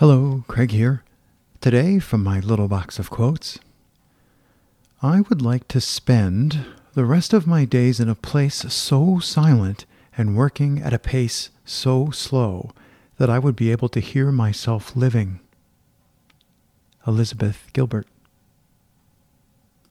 Hello, Craig here. Today, from my little box of quotes, I would like to spend the rest of my days in a place so silent and working at a pace so slow that I would be able to hear myself living. Elizabeth Gilbert.